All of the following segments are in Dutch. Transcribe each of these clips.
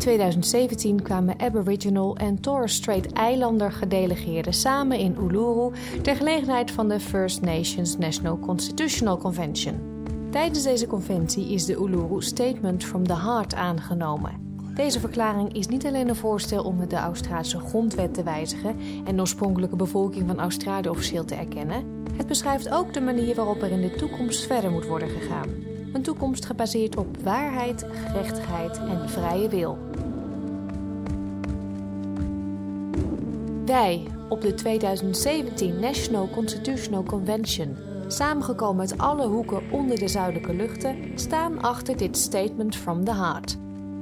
2017 kwamen Aboriginal en Torres Strait Islander gedelegeerden samen in Uluru ter gelegenheid van de First Nations National Constitutional Convention. Tijdens deze conventie is de Uluru Statement from the Heart aangenomen. Deze verklaring is niet alleen een voorstel om de Australische grondwet te wijzigen en de oorspronkelijke bevolking van Australië officieel te erkennen. Het beschrijft ook de manier waarop er in de toekomst verder moet worden gegaan. Een toekomst gebaseerd op waarheid, gerechtigheid en vrije wil. Wij, op de 2017 National Constitutional Convention, samengekomen uit alle hoeken onder de zuidelijke luchten, staan achter dit Statement from the Heart.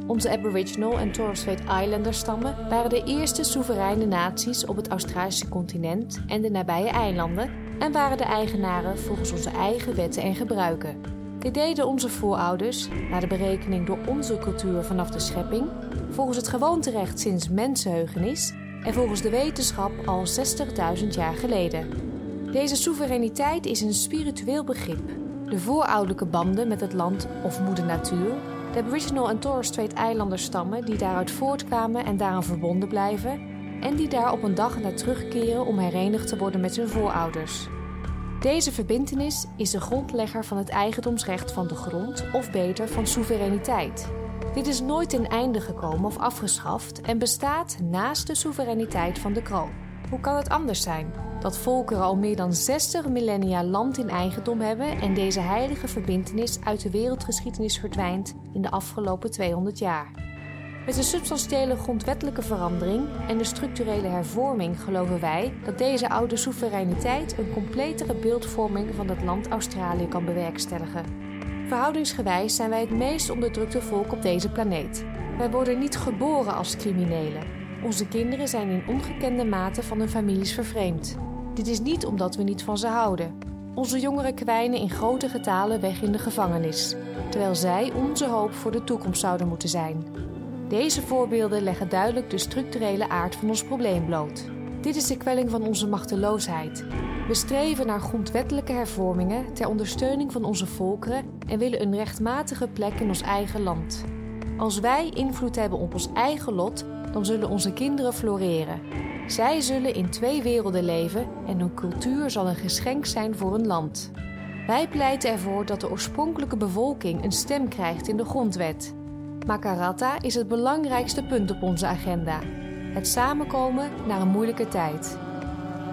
Onze Aboriginal en Torres Strait Islander stammen waren de eerste soevereine naties op het Australische continent en de nabije eilanden en waren de eigenaren volgens onze eigen wetten en gebruiken. Dit deden onze voorouders, naar de berekening door onze cultuur vanaf de schepping, volgens het gewoonterecht sinds mensenheugenis en volgens de wetenschap al 60.000 jaar geleden. Deze soevereiniteit is een spiritueel begrip. De voorouderlijke banden met het land of moeder natuur de Aboriginal en Torres Strait Eilanders stammen die daaruit voortkwamen en daaraan verbonden blijven, en die daar op een dag naar terugkeren om herenigd te worden met hun voorouders. Deze verbintenis is de grondlegger van het eigendomsrecht van de grond, of beter van soevereiniteit. Dit is nooit ten einde gekomen of afgeschaft en bestaat naast de soevereiniteit van de kroon. Hoe kan het anders zijn? Dat volkeren al meer dan 60 millennia land in eigendom hebben en deze heilige verbintenis uit de wereldgeschiedenis verdwijnt in de afgelopen 200 jaar. Met de substantiële grondwettelijke verandering en de structurele hervorming geloven wij dat deze oude soevereiniteit een completere beeldvorming van het land Australië kan bewerkstelligen. Verhoudingsgewijs zijn wij het meest onderdrukte volk op deze planeet. Wij worden niet geboren als criminelen. Onze kinderen zijn in ongekende mate van hun families vervreemd. Dit is niet omdat we niet van ze houden. Onze jongeren kwijnen in grote getalen weg in de gevangenis, terwijl zij onze hoop voor de toekomst zouden moeten zijn. Deze voorbeelden leggen duidelijk de structurele aard van ons probleem bloot. Dit is de kwelling van onze machteloosheid. We streven naar grondwettelijke hervormingen ter ondersteuning van onze volkeren en willen een rechtmatige plek in ons eigen land. Als wij invloed hebben op ons eigen lot, dan zullen onze kinderen floreren. Zij zullen in twee werelden leven en hun cultuur zal een geschenk zijn voor hun land. Wij pleiten ervoor dat de oorspronkelijke bevolking een stem krijgt in de grondwet. Makarata is het belangrijkste punt op onze agenda. Het samenkomen naar een moeilijke tijd.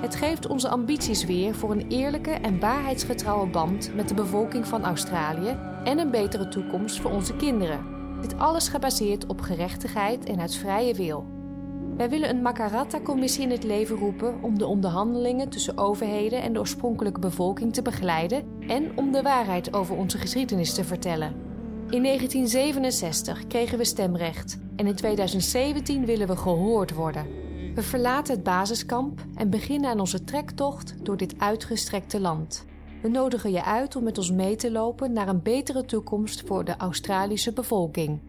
Het geeft onze ambities weer voor een eerlijke en waarheidsgetrouwe band met de bevolking van Australië en een betere toekomst voor onze kinderen. Dit alles gebaseerd op gerechtigheid en uit vrije wil. Wij willen een Makarata-commissie in het leven roepen om de onderhandelingen tussen overheden en de oorspronkelijke bevolking te begeleiden en om de waarheid over onze geschiedenis te vertellen. In 1967 kregen we stemrecht en in 2017 willen we gehoord worden. We verlaten het basiskamp en beginnen aan onze trektocht door dit uitgestrekte land. We nodigen je uit om met ons mee te lopen naar een betere toekomst voor de Australische bevolking.